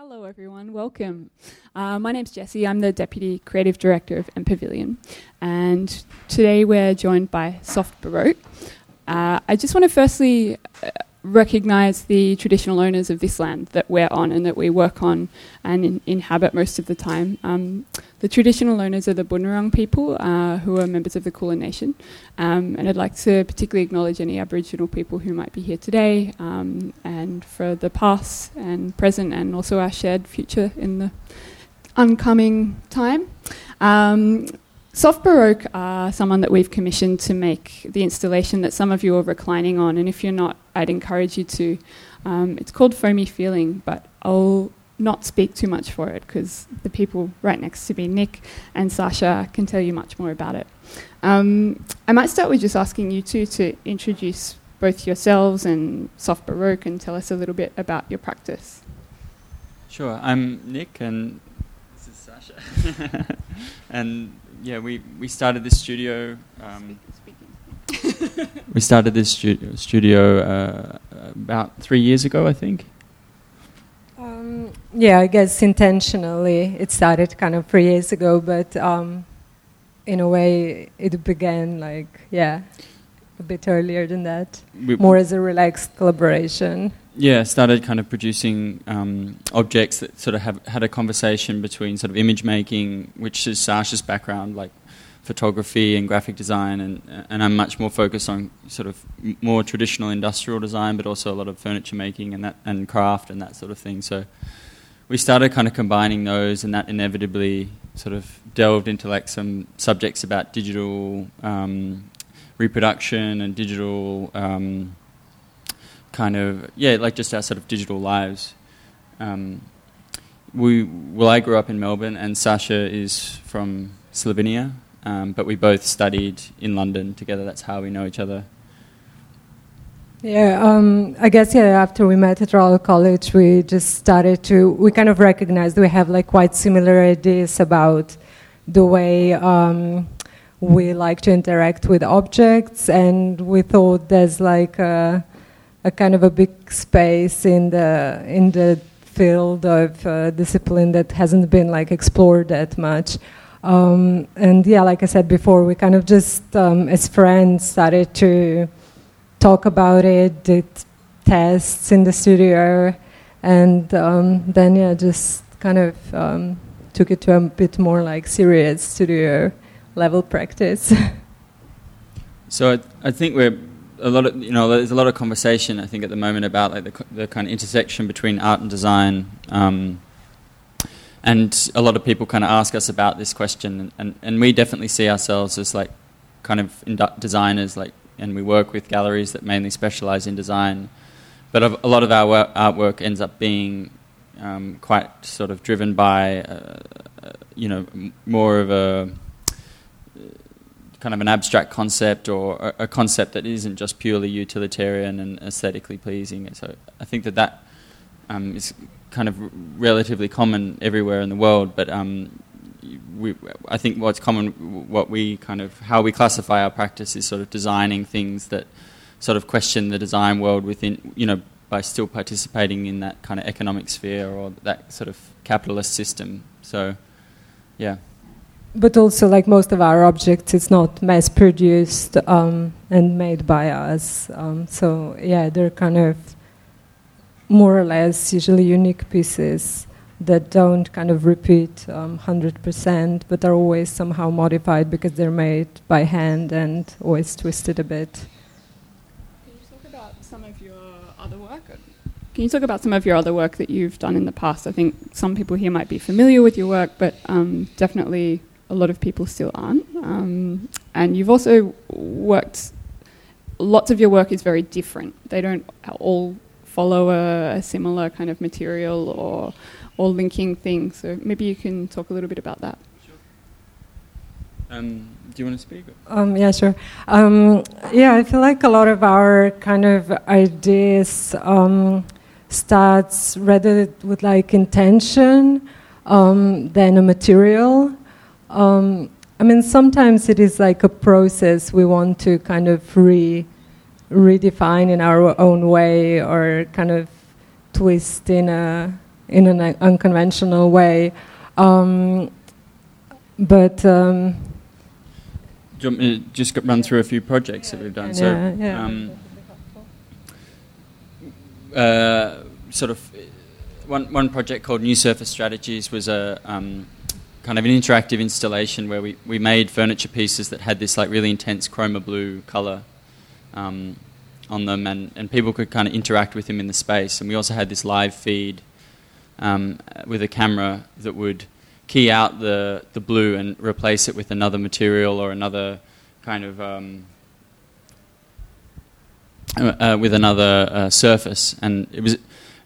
Hello, everyone. Welcome. Uh, my name's Jessie. I'm the Deputy Creative Director of M Pavilion, and today we're joined by Soft Baroque. Uh, I just want to firstly recognise the traditional owners of this land that we're on and that we work on and in, inhabit most of the time. Um, the traditional owners are the Bunurong people, uh, who are members of the Kulin Nation, um, and I'd like to particularly acknowledge any Aboriginal people who might be here today, um, and for the past and present, and also our shared future in the oncoming time. Soft Baroque are someone that we've commissioned to make the installation that some of you are reclining on, and if you're not, I'd encourage you to. Um, it's called Foamy Feeling, but I'll not speak too much for it because the people right next to me, Nick and Sasha, can tell you much more about it. Um, I might start with just asking you two to introduce both yourselves and Soft Baroque and tell us a little bit about your practice. Sure, I'm Nick and this is Sasha. and yeah, we, we started this studio. Um, we started this stu- studio uh, about three years ago, I think. Um, yeah, I guess intentionally it started kind of three years ago, but um, in a way it began like, yeah, a bit earlier than that, we more as a relaxed collaboration. Yeah, started kind of producing um, objects that sort of have had a conversation between sort of image making, which is Sasha's background, like photography and graphic design, and and I'm much more focused on sort of more traditional industrial design, but also a lot of furniture making and that and craft and that sort of thing. So we started kind of combining those, and that inevitably sort of delved into like some subjects about digital um, reproduction and digital. Um, kind of yeah, like just our sort of digital lives. Um, we well, I grew up in Melbourne, and Sasha is from Slovenia, um, but we both studied in London together. That's how we know each other. Yeah, um, I guess yeah. After we met at Royal College, we just started to we kind of recognized we have like quite similar ideas about the way um, we like to interact with objects, and we thought there's like a kind of a big space in the in the field of uh, discipline that hasn't been like explored that much. Um, and yeah, like I said before, we kind of just um, as friends started to talk about it, did tests in the studio, and um, then yeah, just kind of um, took it to a bit more like serious studio level practice. so I, I think we're a lot of you know there's a lot of conversation I think at the moment about like the, the kind of intersection between art and design, um, and a lot of people kind of ask us about this question, and, and, and we definitely see ourselves as like kind of designers, like, and we work with galleries that mainly specialize in design, but a lot of our artwork ends up being um, quite sort of driven by, uh, uh, you know, more of a kind of an abstract concept or a, concept that isn't just purely utilitarian and aesthetically pleasing. So I think that that um, is kind of relatively common everywhere in the world, but um, we, I think what's common, what we kind of, how we classify our practice is sort of designing things that sort of question the design world within, you know, by still participating in that kind of economic sphere or that sort of capitalist system. So, yeah but also like most of our objects it's not mass produced um, and made by us. Um, so yeah they're kind of more or less usually unique pieces that don't kind of repeat um, 100% but are always somehow modified because they're made by hand and always twisted a bit. Can you talk about some of your other work? Can you talk about some of your other work that you've done in the past? I think some people here might be familiar with your work, but um, definitely a lot of people still aren't. Um, and you've also worked, lots of your work is very different. They don't all follow a, a similar kind of material or, or linking thing. So maybe you can talk a little bit about that. Um, do you want to speak? Um, yeah, sure. Um, yeah, I feel like a lot of our kind of ideas um, starts rather with like intention um, than a material. Um, I mean, sometimes it is like a process we want to kind of re redefine in our own way or kind of twist in a in an unconventional way. Um, but um, Do you want me to just run through a few projects that we've done? so, yeah, yeah. Um, uh, sort of one one project called New Surface Strategies was a um, kind of an interactive installation where we, we made furniture pieces that had this like really intense chroma blue color um, on them, and, and people could kind of interact with them in the space. And we also had this live feed um, with a camera that would key out the, the blue and replace it with another material or another kind of um, uh, uh, with another uh, surface, and it was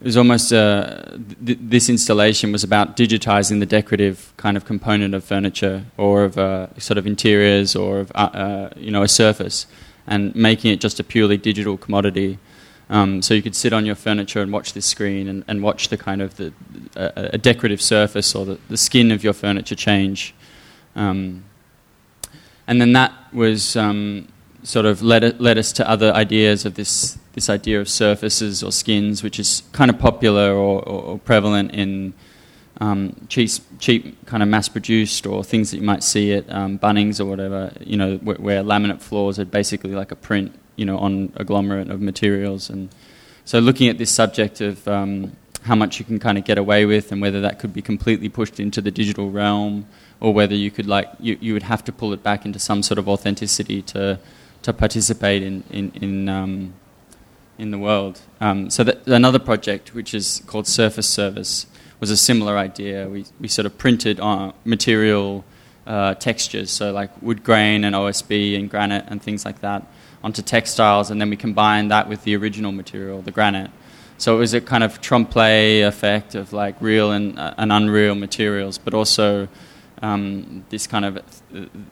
it was almost uh, th- this installation was about digitizing the decorative kind of component of furniture or of uh, sort of interiors or of uh, uh, you know a surface, and making it just a purely digital commodity. Um, so you could sit on your furniture and watch this screen and, and watch the kind of the a, decorative surface or the, the skin of your furniture change. Um, and then that was um, sort of led, led us to other ideas of this this idea of surfaces or skins, which is kind of popular or, or, or prevalent in um, cheap, cheap kind of mass-produced or things that you might see at um, Bunnings or whatever. You know, where, where laminate floors are basically like a print, you know, on agglomerate of materials. And so, looking at this subject of um, how much you can kind of get away with, and whether that could be completely pushed into the digital realm, or whether you could like you, you would have to pull it back into some sort of authenticity to to participate in in, in um, in the world. Um, so another project, which is called Surface Service, was a similar idea. We, we sort of printed on material uh, textures, so like wood grain and OSB and granite and things like that, onto textiles, and then we combined that with the original material, the granite. So it was a kind of trompe l'oeil effect of like real and, uh, and unreal materials, but also um, this kind of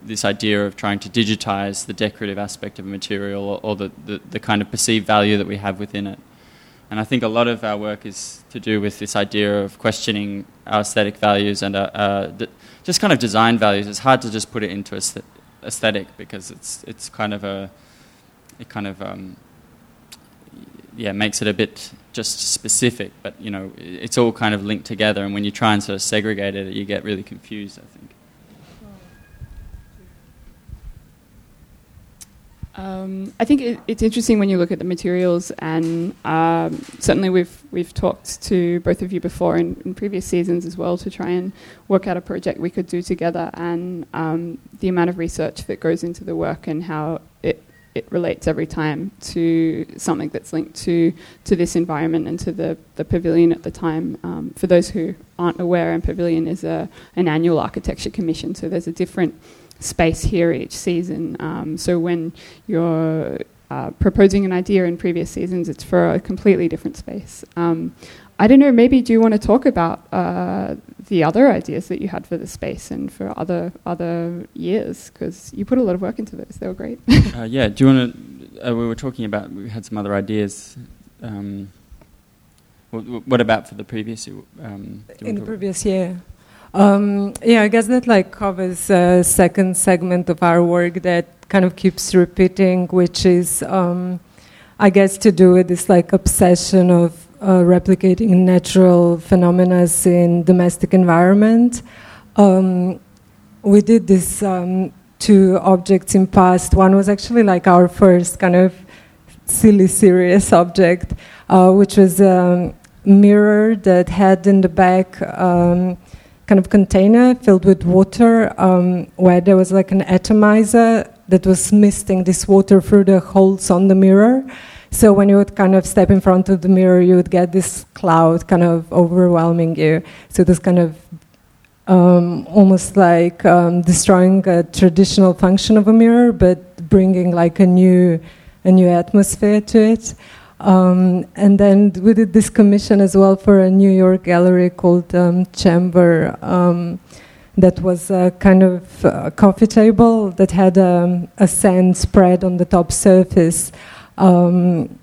this idea of trying to digitize the decorative aspect of a material or, or the, the, the, kind of perceived value that we have within it. And I think a lot of our work is to do with this idea of questioning our aesthetic values and uh, uh, just kind of design values. It's hard to just put it into aesthetic because it's it's kind of a it kind of um, yeah makes it a bit just specific. But you know, it's all kind of linked together. And when you try and sort of segregate it, you get really confused. I think. Um, I think it, it's interesting when you look at the materials, and um, certainly we've we've talked to both of you before in, in, previous seasons as well to try and work out a project we could do together, and um, the amount of research that goes into the work and how it it relates every time to something that's linked to to this environment and to the, the pavilion at the time. Um, for those who aren't aware, M Pavilion is a an annual architecture commission, so there's a different space here each season. Um, so when you're uh, proposing an idea in previous seasons, it's for a completely different space. Um, I don't know, maybe do you want to talk about uh, the other ideas that you had for the space and for other other years? Because you put a lot of work into those, they were great. uh, yeah, do you want to? Uh, we were talking about, we had some other ideas. Um, what, what, about for the previous um, In the previous year? Um, yeah, I guess that like covers a second segment of our work that kind of keeps repeating, which is, um, I guess, to do with this like obsession of uh, replicating natural phenomena in domestic environment. Um, we did this um, two objects in past. One was actually like our first kind of silly serious object, uh, which was a mirror that had in the back um, kind of container filled with water um, where there was like an atomizer that was misting this water through the holes on the mirror. So when you would kind of step in front of the mirror, you would get this cloud kind of overwhelming you. So this kind of um, almost like um, destroying a traditional function of a mirror, but bringing like a new a new atmosphere to it. Um, and then we did this commission as well for a New York gallery called um, Chamber. Um, that was a kind of uh, coffee table that had um, a sand spread on the top surface um,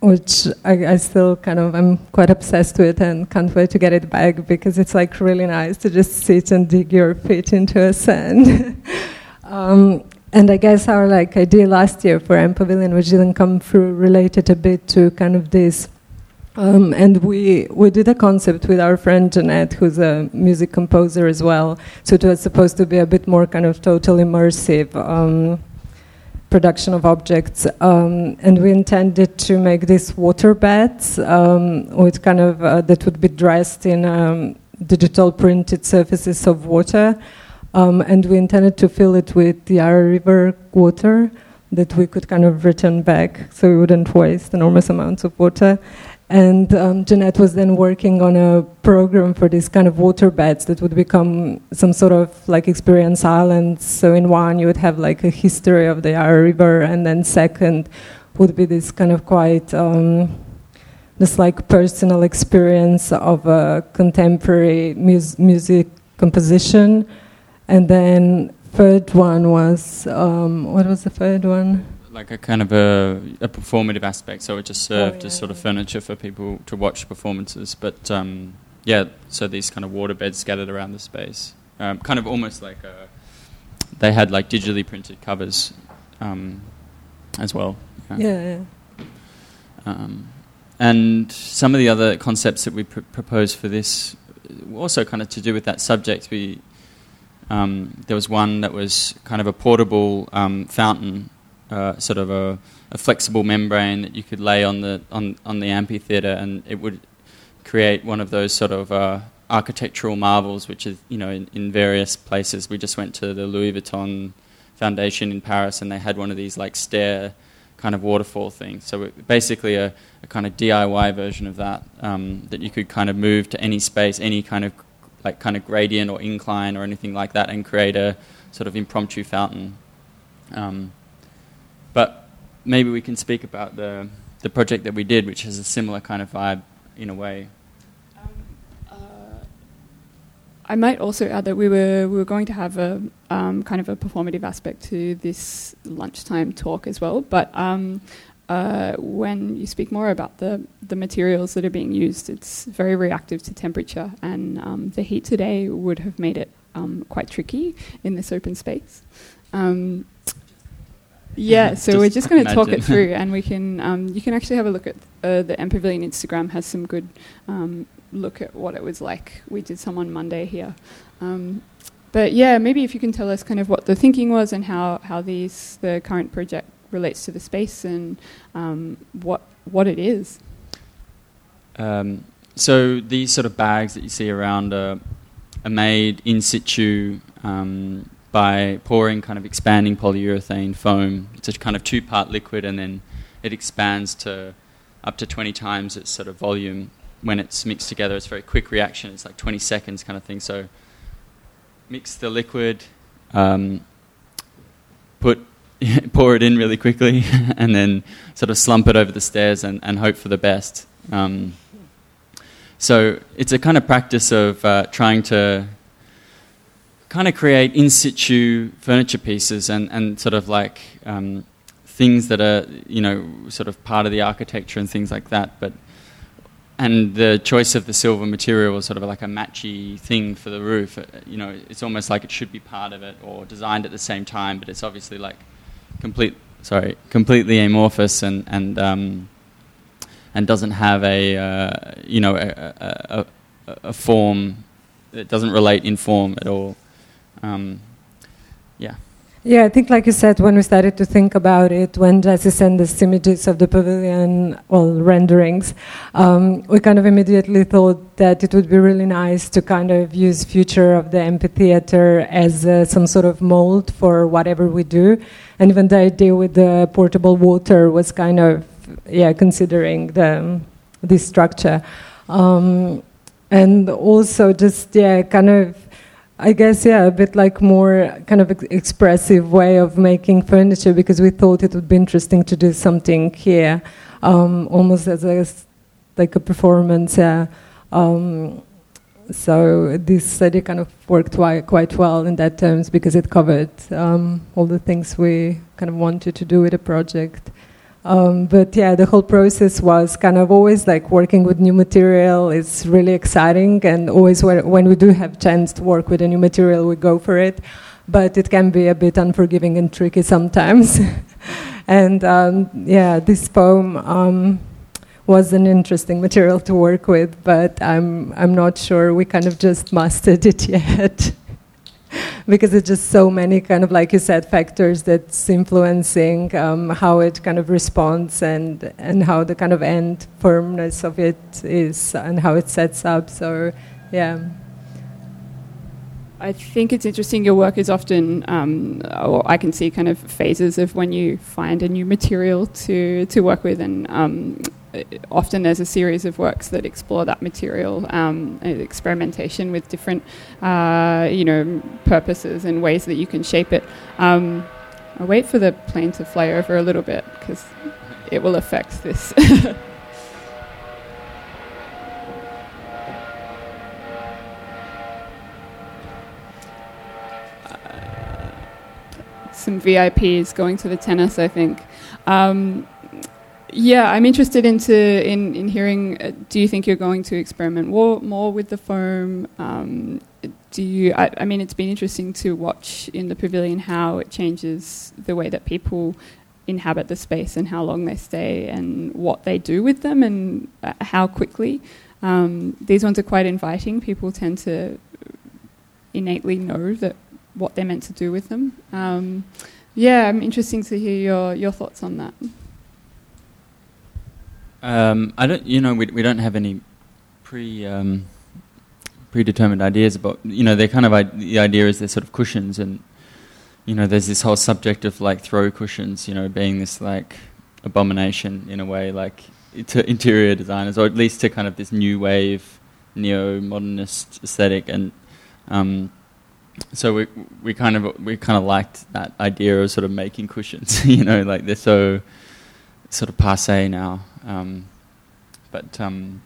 which I, I, still kind of I'm quite obsessed with and can't wait to get it back because it's like really nice to just sit and dig your feet into a sand. um, and I guess our like idea last year for M Pavilion, which didn't come through, related a bit to kind of this Um, and we, we did a concept with our friend Jeanette, who's a music composer as well. So it was supposed to be a bit more kind of total immersive um, production of objects. Um, and we intended to make these water beds um, with kind of uh, that would be dressed in um, digital printed surfaces of water. Um, and we intended to fill it with the Yarra River water that we could kind of return back so we wouldn't waste enormous amounts of water. And um, Jeanette was then working on a program for these kind of water beds that would become some sort of like experience islands. So in one, you would have like a history of the Yarra River, and then second would be this kind of quite um, this like personal experience of a contemporary mus- music composition, and then third one was um, what was the third one? Like a kind of a, a performative aspect. So it just Oh, served yeah, as sort of furniture for people to watch performances. But um, yeah, so these kind of water beds scattered around the space, um, kind of almost like a, they had like digitally printed covers um, as well. Yeah, yeah. Um, and some of the other concepts that we pr- proposed for this, also kind of to do with that subject. We um, there was one that was kind of a portable um, fountain, uh, sort of a, a flexible membrane that you could lay on the on, on the amphitheater, and it would create one of those sort of uh, architectural marvels, which is you know in, in various places. We just went to the Louis Vuitton Foundation in Paris, and they had one of these like stair kind of waterfall thing. So basically a, a kind of DIY version of that um, that you could kind of move to any space, any kind of like kind of gradient or incline or anything like that, and create a sort of impromptu fountain. Um, but maybe we can speak about the the project that we did, which has a similar kind of vibe in a way. Uh, I might also add that we were we were going to have a um, kind of a performative aspect to this lunchtime talk as well. But um, uh, when you speak more about the the materials that are being used, it's very reactive to temperature, and um, the heat today would have made it um, quite tricky in this open space. Um, yeah, so Just we're just going to talk it through, and we can um, you can actually have a look at uh, the M Pavilion Instagram has some good um, look at what it was like. We did some on Monday here. Um, but yeah, maybe if you can tell us kind of what the thinking was and how, how these the current project relates to the space and um, what what it is. Um, so these sort of bags that you see around are, are made in situ um, by pouring kind of expanding polyurethane foam. It's a kind of two-part liquid, and then it expands to up to 20 times its sort of volume when it's mixed together. It's a very quick reaction. It's like 20 seconds kind of thing. So mix the liquid, um, put pour it in really quickly, and then sort of slump it over the stairs and, and hope for the best. Um, so it's a kind of practice of uh, trying to kind of create in situ furniture pieces and, and sort of like um, things that are you know sort of part of the architecture and things like that. But and the choice of the silver material was sort of like a matchy thing for the roof. Uh, You know, it's almost like it should be part of it or designed at the same time, but it's obviously like complete sorry completely amorphous and and um, and doesn't have a uh, you know a, a, a, a form it doesn't relate in form at all um, yeah Yeah, I think, like you said, when we started to think about it, when Jesse sent us images of the pavilion, well, renderings, um, we kind of immediately thought that it would be really nice to kind of use future of the amphitheater as uh, some sort of mold for whatever we do, and even the idea with the portable water was kind of yeah considering the this structure, um, and also just yeah kind of. I guess, yeah, a bit like more kind of ex- expressive way of making furniture because we thought it would be interesting to do something here, um, almost as a, like a performance. Yeah. Um, so this study kind of worked wi- quite well in that terms because it covered um, all the things we kind of wanted to do with the project. Um, but yeah, the whole process was kind of always like working with new material is really exciting, and always when, we do have chance to work with a new material, we go for it. But it can be a bit unforgiving and tricky sometimes. and um, yeah, this foam, um, was an interesting material to work with, but I'm I'm not sure we kind of just mastered it yet. because it's just so many kind of like you said factors that's influencing um, how it kind of responds and and how the kind of end firmness of it is and how it sets up. So yeah I think it's interesting. Your work is often, um, or I can see kind of phases of when you find a new material to to work with, and um, often there's a series of works that explore that material, um, experimentation with different, uh, you know, purposes and ways that you can shape it. Um, I'll wait for the plane to fly over a little bit because it will affect this. some VIPs going to the tennis, I think. Um, yeah, I'm interested into in in hearing. Uh, do you think you're going to experiment more more with the foam? Um, do you? I, I, mean, it's been interesting to watch in the pavilion how it changes the way that people inhabit the space and how long they stay and what they do with them and uh, how quickly. Um, these ones are quite inviting. People tend to innately know that what they're meant to do with them. Um, yeah, I'm interesting to hear your, your thoughts on that. Um, I don't, you know, we, we don't have any pre um, predetermined ideas about, you know, they're kind of the idea is they're sort of cushions, and you know, there's this whole subject of like throw cushions, you know, being this like abomination in a way, like to interior designers, or at least to kind of this new wave neo modernist aesthetic, and um, so we we kind of we kind of liked that idea of sort of making cushions. you know, like they're so sort of passe now. Um, but um,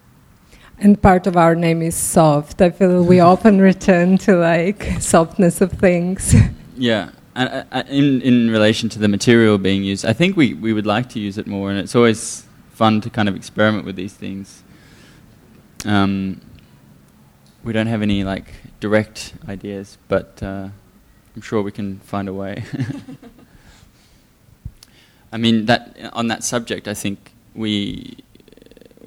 and part of our name is soft. I feel we often return to like softness of things. Yeah, and uh, in in relation to the material being used, I think we we would like to use it more, and it's always fun to kind of experiment with these things. Um, we don't have any like direct ideas, but uh, I'm sure we can find a way. I mean that on that subject, I think we,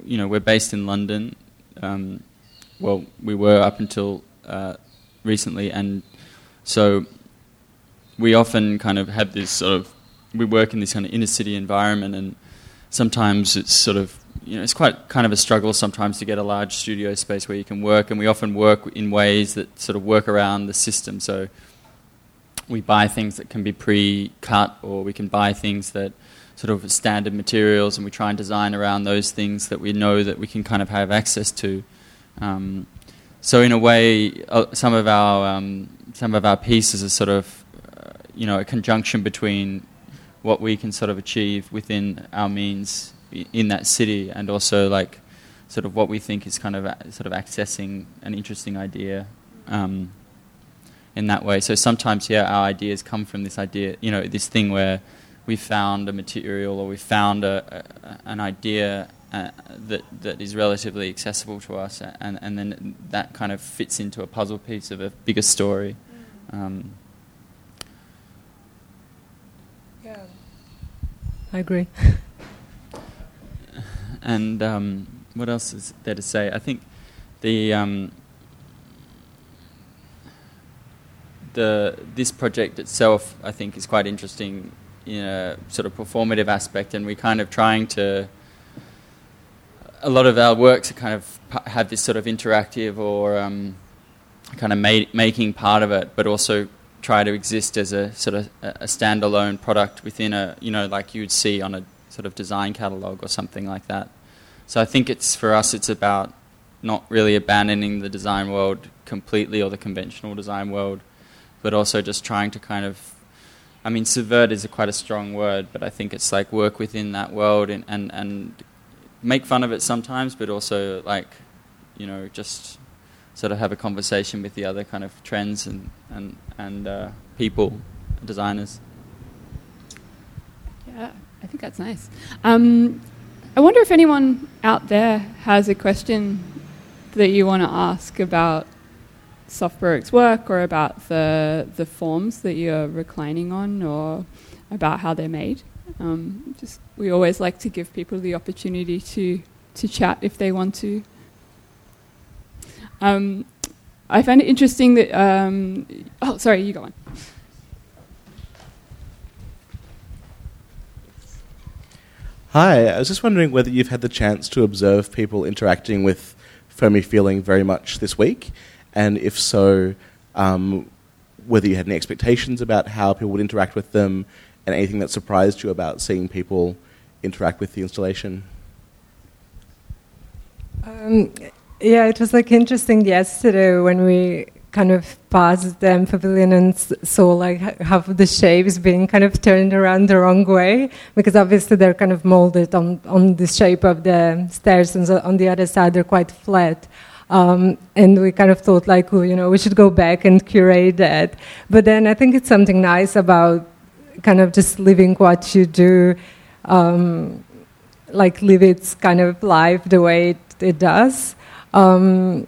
you know, we're based in London. Um, well, we were up until uh, recently, and so we often kind of have this sort of we work in this kind of inner city environment, and sometimes it's sort of you know, it's quite kind of a struggle sometimes to get a large studio space where you can work, and we often work in ways that sort of work around the system. So we buy things that can be pre-cut, or we can buy things that sort of standard materials, and we try and design around those things that we know that we can kind of have access to. Um, so in a way, uh, some of our um, some of our pieces are sort of uh, you know a conjunction between what we can sort of achieve within our means in that city, and also like sort of what we think is kind of a, sort of accessing an interesting idea um, in that way. So sometimes, yeah, our ideas come from this idea, you know, this thing where we found a material or we found a, a an idea uh, that that is relatively accessible to us, and and then that kind of fits into a puzzle piece of a bigger story. Um, yeah, I agree. And um, what else is there to say? I think the um, the this project itself, I think, is quite interesting in a sort of performative aspect, and we're kind of trying to. A lot of our works are kind of have this sort of interactive or um, kind of ma- making part of it, but also try to exist as a sort of a standalone product within a you know like you would see on a sort of design catalog or something like that. So I think it's for us, it's about not really abandoning the design world completely or the conventional design world, but also just trying to kind of, I mean, subvert is a quite a strong word, but I think it's like work within that world and, and, and make fun of it sometimes, but also like, you know, just sort of have a conversation with the other kind of trends and, and, and uh, people, designers. Yeah. I think that's nice. Um, I wonder if anyone out there has a question that you want to ask about Soft Baroque's work or about the the forms that you're reclining on or about how they're made. Um, just we always like to give people the opportunity to to chat if they want to. Um, I find it interesting that. Um, oh, sorry, you go on. Hi, I was just wondering whether you've had the chance to observe people interacting with Foamy Feeling very much this week, and if so, um, whether you had any expectations about how people would interact with them, and anything that surprised you about seeing people interact with the installation. Um, yeah, it was like interesting yesterday when we kind of passed the pavilion and saw like half of the shapes being kind of turned around the wrong way because obviously they're kind of molded on, on the shape of the stairs and so on the other side they're quite flat. Um, and we kind of thought like, well, you know, we should go back and curate that. But then I think it's something nice about kind of just living what you do, um, like live its kind of life the way it, it does. Um,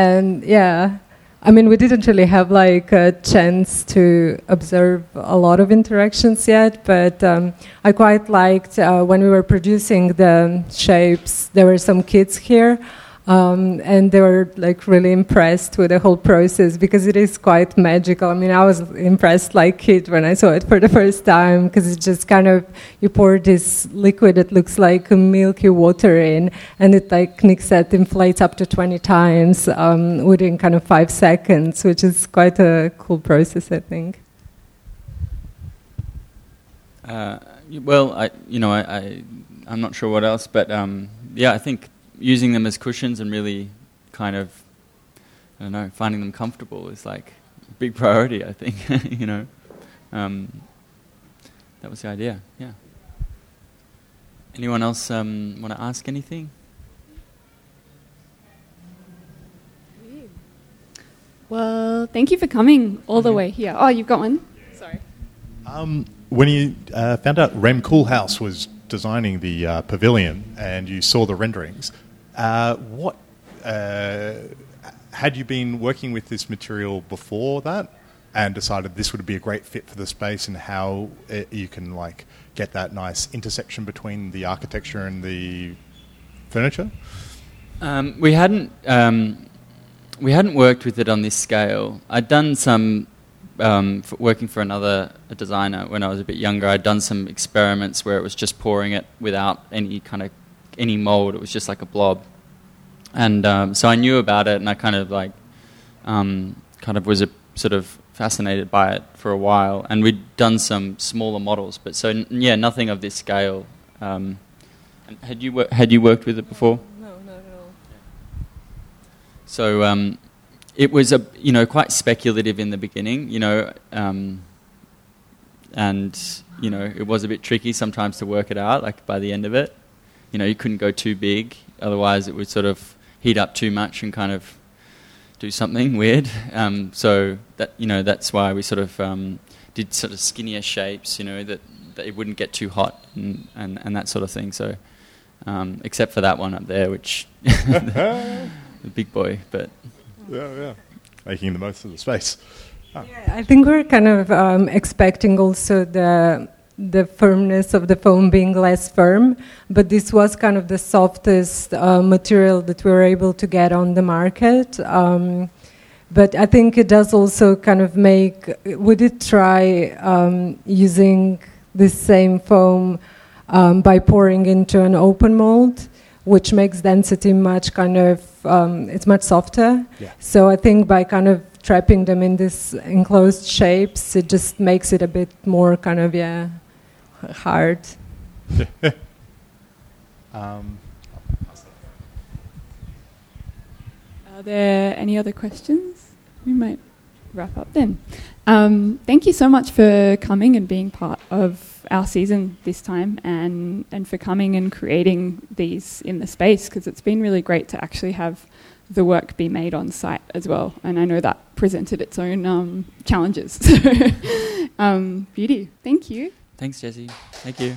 and yeah, I mean, we didn't really have like a chance to observe a lot of interactions yet, but um, I quite liked uh, when we were producing the shapes. There were some kids here um, and they were like really impressed with the whole process because it is quite magical. I mean, I was impressed like kid when I saw it for the first time because it's just kind of you pour this liquid that looks like milky water in, and it like Nick said inflates up to 20 times um, within kind of five seconds, which is quite a cool process, I think. Uh, well, I you know I, I am not sure what else, but um, yeah, I think using them as cushions and really kind of, I don't know, finding them comfortable is like a big priority, I think, you know. Um, that was the idea, yeah. Anyone else um, want to ask anything? Well, thank you for coming all the way here. Oh, you've got one? Sorry. Um, when you uh, found out Rem Koolhaas was designing the uh, pavilion and you saw the renderings, uh, what uh, had you been working with this material before that, and decided this would be a great fit for the space, and how it, you can like get that nice intersection between the architecture and the furniture? Um, we hadn't um, we hadn't worked with it on this scale. I'd done some um, working for another designer when I was a bit younger. I'd done some experiments where it was just pouring it without any kind of any mold. It was just like a blob. And um, so I knew about it, and I kind of like, um, kind of was a, sort of fascinated by it for a while. And we'd done some smaller models, but so n- yeah, nothing of this scale. Um, had you wor- had you worked with it before? No, not at all. So um, it was a you know quite speculative in the beginning, you know, um, and you know it was a bit tricky sometimes to work it out. Like by the end of it, you know, you couldn't go too big, otherwise it would sort of heat up too much and kind of do something weird. Um, so that you know that's why we sort of um, did sort of skinnier shapes, you know, that, that it wouldn't get too hot and, and, and that sort of thing. So um, except for that one up there, which the big boy, but yeah, yeah, making the most of the space. Oh. Yeah, I think we're kind of um, expecting also the the firmness of the foam being less firm, but this was kind of the softest uh, material that we were able to get on the market. Um, but I think it does also kind of make. We did try um, using this same foam um, by pouring into an open mold, which makes density much kind of. Um, it's much softer. Yeah. So I think by kind of trapping them in these enclosed shapes, it just makes it a bit more kind of yeah hard. um, Are there any other questions? We might wrap up then. Um, thank you so much for coming and being part of our season this time and, and for coming and creating these in the space because it's been really great to actually have the work be made on site as well. And I know that presented its own um, challenges. um, beauty. Thank you. Thanks, Jesse. Thank you.